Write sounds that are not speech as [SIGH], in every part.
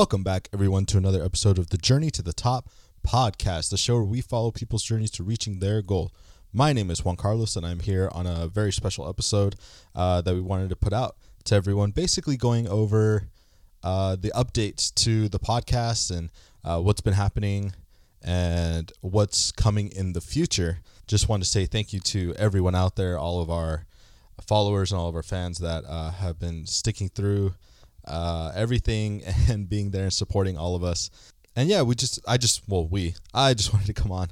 Welcome back, everyone, to another episode of the Journey to the Top podcast, the show where we follow people's journeys to reaching their goal. My name is Juan Carlos, and I'm here on a very special episode uh, that we wanted to put out to everyone, basically going over uh, the updates to the podcast and uh, what's been happening and what's coming in the future. Just want to say thank you to everyone out there, all of our followers and all of our fans that uh, have been sticking through uh, everything [LAUGHS] and being there and supporting all of us. And yeah, we just, I just, well, we, I just [LAUGHS] wanted to come on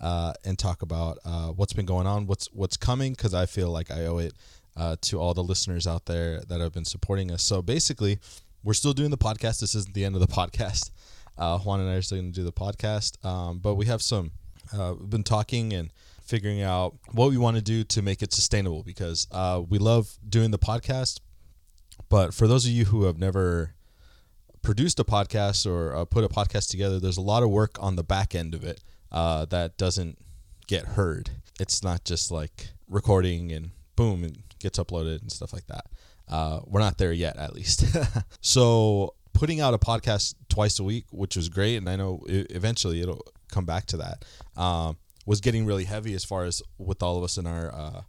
uh, and talk about uh, what's been going on, what's what's coming, because I feel like I owe it uh, to all the listeners out there that have been supporting us. So basically, we're still doing the podcast. This isn't the end of the [LAUGHS] podcast. Uh, Juan and I are still going to do the podcast, um, but we have some. Uh, we've been talking and figuring out what we want to do to make it sustainable because uh, we love doing the podcast, but for those of you who have never produced a podcast or uh, put a podcast together, there's a lot of work on the back end of it uh, that doesn't get heard. It's not just like recording and boom, it gets uploaded and stuff like that. Uh, we're not there yet, at least. [LAUGHS] so putting out a podcast twice a week, which was great, and I know eventually it'll come back to that, um, was getting really heavy as far as with all of us in our uh,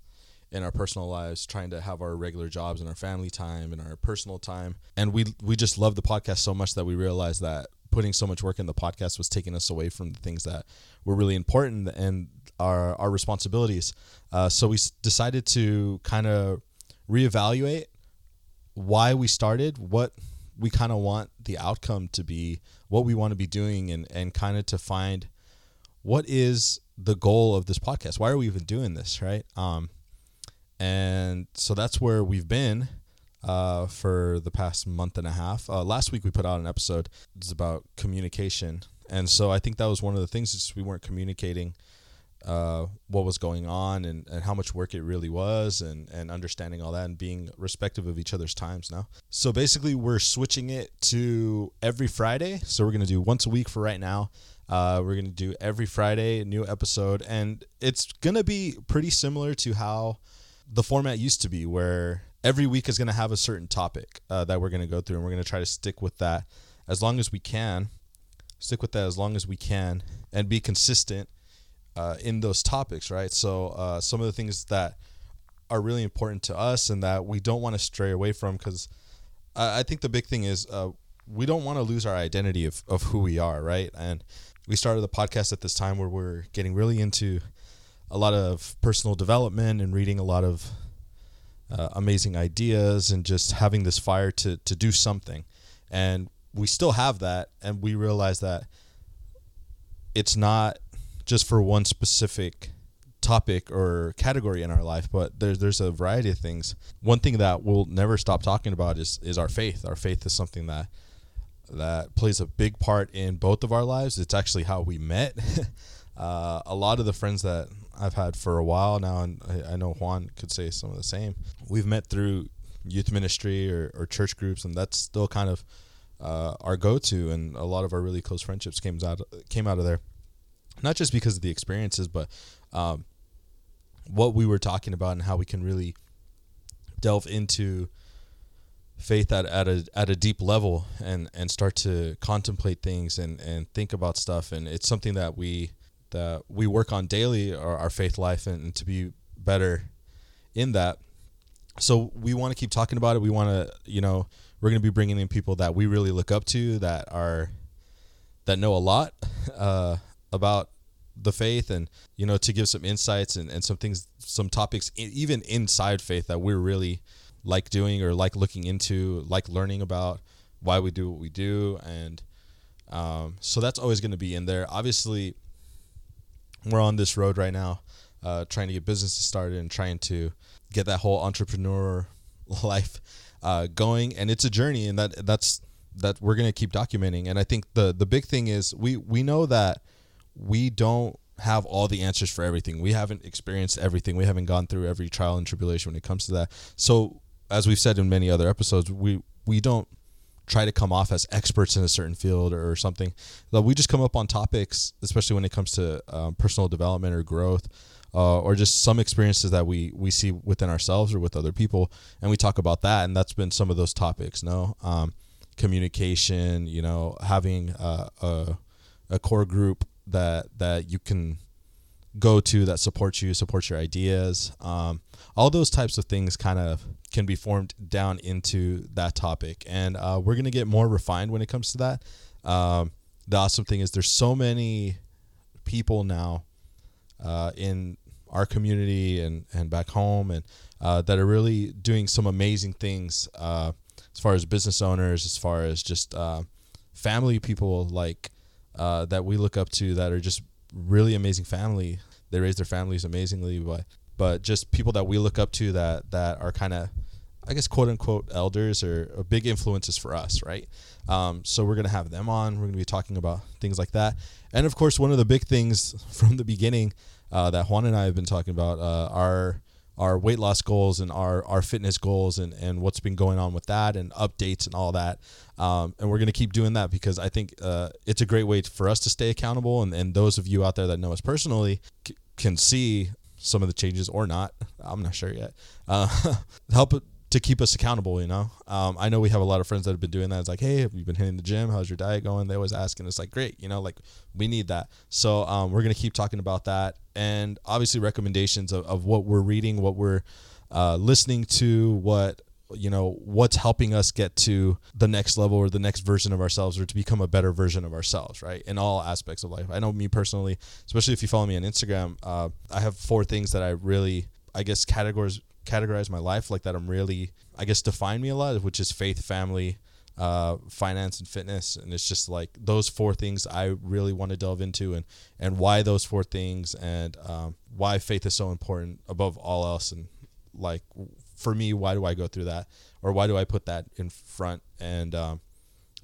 in our personal lives, trying to have our regular jobs and our family time and our personal time. And we we just love the podcast so much that we realized that putting so much work in the podcast was taking us away from the things that were really important and our our responsibilities. Uh, so we decided to kind of reevaluate why we started, what we kind of want the outcome to be, what we want to be doing, and and kind of to find what is the goal of this podcast. Why are we even doing this, right? Um, and so that's where we've been uh, for the past month and a half. Uh, last week we put out an episode. It's about communication, and so I think that was one of the things is we weren't communicating uh, what was going on and, and how much work it really was and, and understanding all that and being respective of each other's times now. So basically, we're switching it to every Friday. So we're going to do once a week for right now. Uh, we're going to do every Friday a new episode, and it's going to be pretty similar to how the format used to be, where every week is going to have a certain topic uh, that we're going to go through, and we're going to try to stick with that as long as we can. Stick with that as long as we can, and be consistent uh, in those topics, right? So uh, some of the things that are really important to us and that we don't want to stray away from, because I, I think the big thing is uh, we don't want to lose our identity of, of who we are, right? And we started the podcast at this time where we're getting really into a lot of personal development and reading a lot of uh, amazing ideas and just having this fire to to do something. And we still have that and we realize that it's not just for one specific topic or category in our life but there's there's a variety of things. One thing that we'll never stop talking about is is our faith. Our faith is something that that plays a big part in both of our lives. It's actually how we met. [LAUGHS] Uh, a lot of the friends that I've had for a while now, and I, I, know Juan could say some of the same. We've met through youth ministry or, or church groups, and that's still kind of uh, our go-to. And a lot of our really close friendships came out came out of there, not just because of the experiences, but um, what we were talking about and how we can really delve into faith at, at a at a deep level and and start to contemplate things and and think about stuff and it's something that we that we work on daily our, our faith life and, and, to be better in that. So we want to keep talking about it. We want to you know we're going to be bringing in people that we really look up to that are that know a lot [LAUGHS] uh, about the faith and you know to give some insights and, and some things some topics even inside faith that we're really like doing or like looking into like learning about why we do what we do. And um, so that's always going to be in there. Obviously we're on this road right now, uh, trying to get businesses started and trying to get that whole entrepreneur [LAUGHS] life uh, going. And it's a journey, and that that's that we're gonna keep documenting. And I think the the big thing is we we know that we don't have all the answers for everything. We haven't experienced everything. We haven't gone through every trial and tribulation when it comes to that. So as we've said in many other episodes, we we don't try to come off as experts in a certain field or, something. we just come up on topics, especially when it comes to um, personal development or growth, uh, or just some experiences that we we see within ourselves or with other people, and we talk about that. And that's been some of those topics. No, communication. You know, having a, a a core group that that you can go to that supports you, supports your ideas. Um, all those types of things kind of can be formed down into that topic, and uh, we're gonna get more refined when it comes to that. Um, the awesome thing is there's so many people now uh, in our community and and back home and uh, that are really doing some amazing things uh, as far as business owners, as far as just uh, family people like uh, that we look up to that are just really amazing family. They raise their families amazingly, but but just people that we look up to that that are kind of I guess quote unquote elders or, big influences for us, right? Um, so we're gonna have them on. We're gonna be talking about things like that, and of course, one of the big things [LAUGHS] from the beginning uh, that Juan and I have been talking about uh, are our weight loss goals and our, our fitness goals and, and what's been going on with that and updates and all that. Um, and we're to keep doing that because I think uh, it's a great way for us to stay accountable. And, and those of you out there that know us personally c- can see some of the changes or not. I'm not sure yet. Uh, [LAUGHS] help to keep us accountable, you know. Um, I know we have a lot of friends that have been doing that. It's like, hey, have you been hitting the gym? How's your diet going? They always ask, and it's like, great, you know, like we need that. So um, we're gonna keep talking about that, and obviously recommendations of, of what we're reading, what we're uh, listening to, what you know, what's helping us get to the next level or the next version of ourselves, or to become a better version of ourselves, right? In all aspects of life. I know me personally, especially if you follow me on Instagram, uh, I have four things that I really, I guess, categories categorize my life like that I'm really I guess define me a lot, which is faith, family, uh, finance, and fitness. And it's just like those four things I really want to delve into, and and why those four things, and um, why faith is so important above all else. And like for me, why do I go through that, or why do I put that in front and um,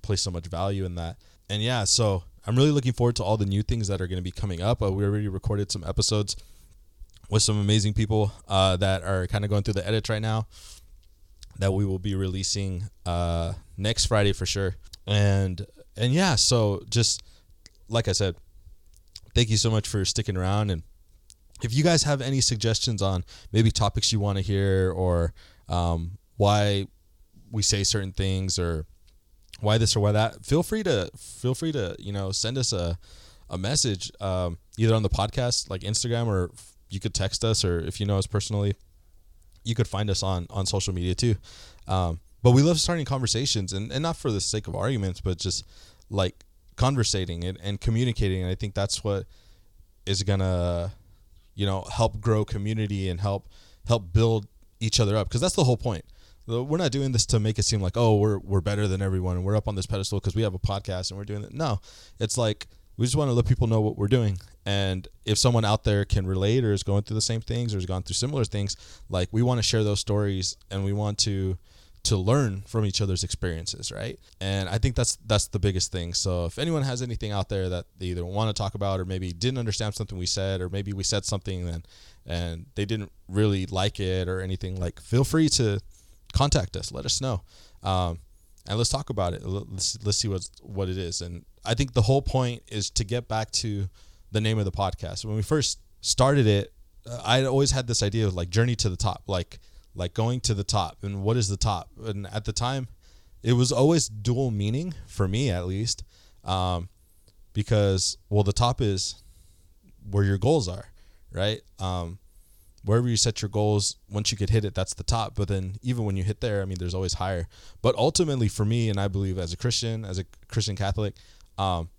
place so much value in that? And yeah, so I'm really looking forward to all the new things that are going to be coming up. Uh, we already recorded some episodes with some amazing people uh, that are kind of going through the edits right now that we will be releasing uh, next Friday for sure. And and yeah, so just like I said, thank you so much for sticking around. And if you guys have any suggestions on maybe topics you want to hear or um, why we say certain things or why this or why that, feel free to feel free to you know send us a a message um, either on the podcast like Instagram or you could text us, or if you know us personally, you could find us on on social media too. Um, but we love starting conversations, and, and not for the sake of arguments, but just like conversating and, and communicating. And I think that's what is gonna, you know, help grow community and help help build each other up. Because that's the whole point. We're not doing this to make it seem like oh we're we're better than everyone and we're up on this pedestal because we have a podcast and we're doing it. No, it's like we just want to let people know what we're doing. And if someone out there can relate or is going through the same things or has gone through similar things like we want to share those stories and we want to to learn from each other's experiences right? And i think that's that's the biggest thing. So if anyone has anything out there that they either want to talk about or maybe didn't understand something we said or maybe we said something and and they didn't really like it or anything like feel free to contact us. Let us know. Um, and let's talk about it. Let's let's see what's what it is. And I think the whole point is to get back to the name of the podcast. When we first started it, uh, I always had this idea of like journey to the top, like like going to the top. And what is the top? And at the time, it was always dual meaning for me, at least, um, because well, the top is where your goals are, right? Um, wherever you set your goals, once you could hit it, that's the top. But then even when you hit there, I mean, there's always higher. But ultimately, for me, and I believe as a Christian, as a Christian Catholic, um,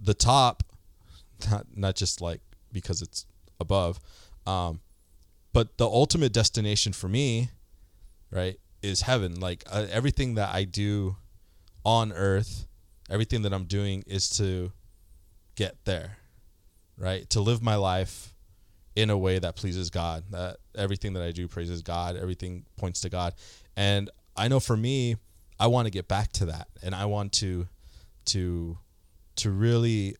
the top, [LAUGHS] not not just like because it's above, um, but the ultimate destination for me, right, is heaven. Like uh, everything that I do on earth, everything that I'm doing is to get there, right? To live my life in a way that pleases God. That everything that I do praises God. Everything points to God. And I know for me, I want to get back to that, and I want to to to really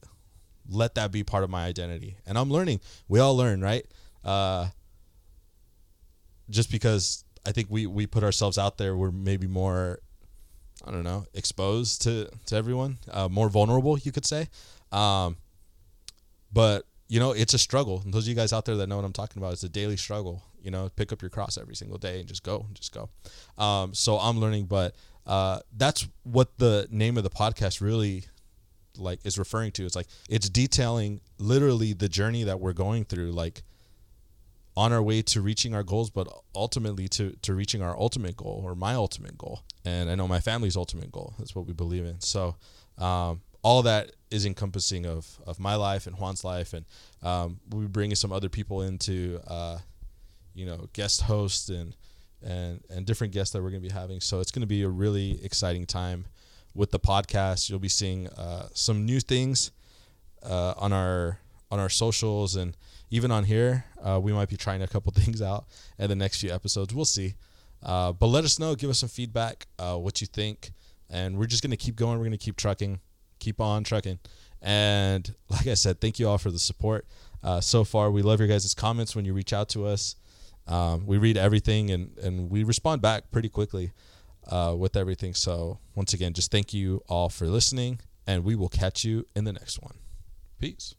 let that be part of my identity. And I'm learning. We all learn, right? Uh, just because I think we we put ourselves out there, we're maybe more, I don't know, exposed to to everyone, uh, more vulnerable, you could say. Um, but you know, it's a struggle. And those of you guys out there that know what I'm talking about, it's a daily struggle. You know, pick up your cross every single day and just go, just go. Um, so I'm learning, but uh, that's what the name of the podcast really like is referring to. It's like it's detailing literally the journey that we're going through, like on our way to reaching our goals, but ultimately to to reaching our ultimate goal or my ultimate goal. And I know my family's ultimate goal. That's what we believe in. So um, all that is encompassing of of my life and Juan's life, and um, we'll be bringing some other people into, uh, you know, guest hosts and and and different guests that we're going to be having. So it's going to be a really exciting time with the podcast. You'll be seeing uh, some new things uh, on our on our socials and even on here. Uh, we might be trying a couple [LAUGHS] things out in the next few episodes. We'll see. Uh, but let us know. Give us some feedback. Uh, what you think, and we're just gonna keep going. We're gonna keep trucking, keep on trucking. And like I said, thank you all for the support uh, so far. We love your guys' comments when you reach out to us. Um, we read everything and, and we respond back pretty quickly uh, with everything. So, once again, just thank you all for listening, and we will catch you in the next one. Peace.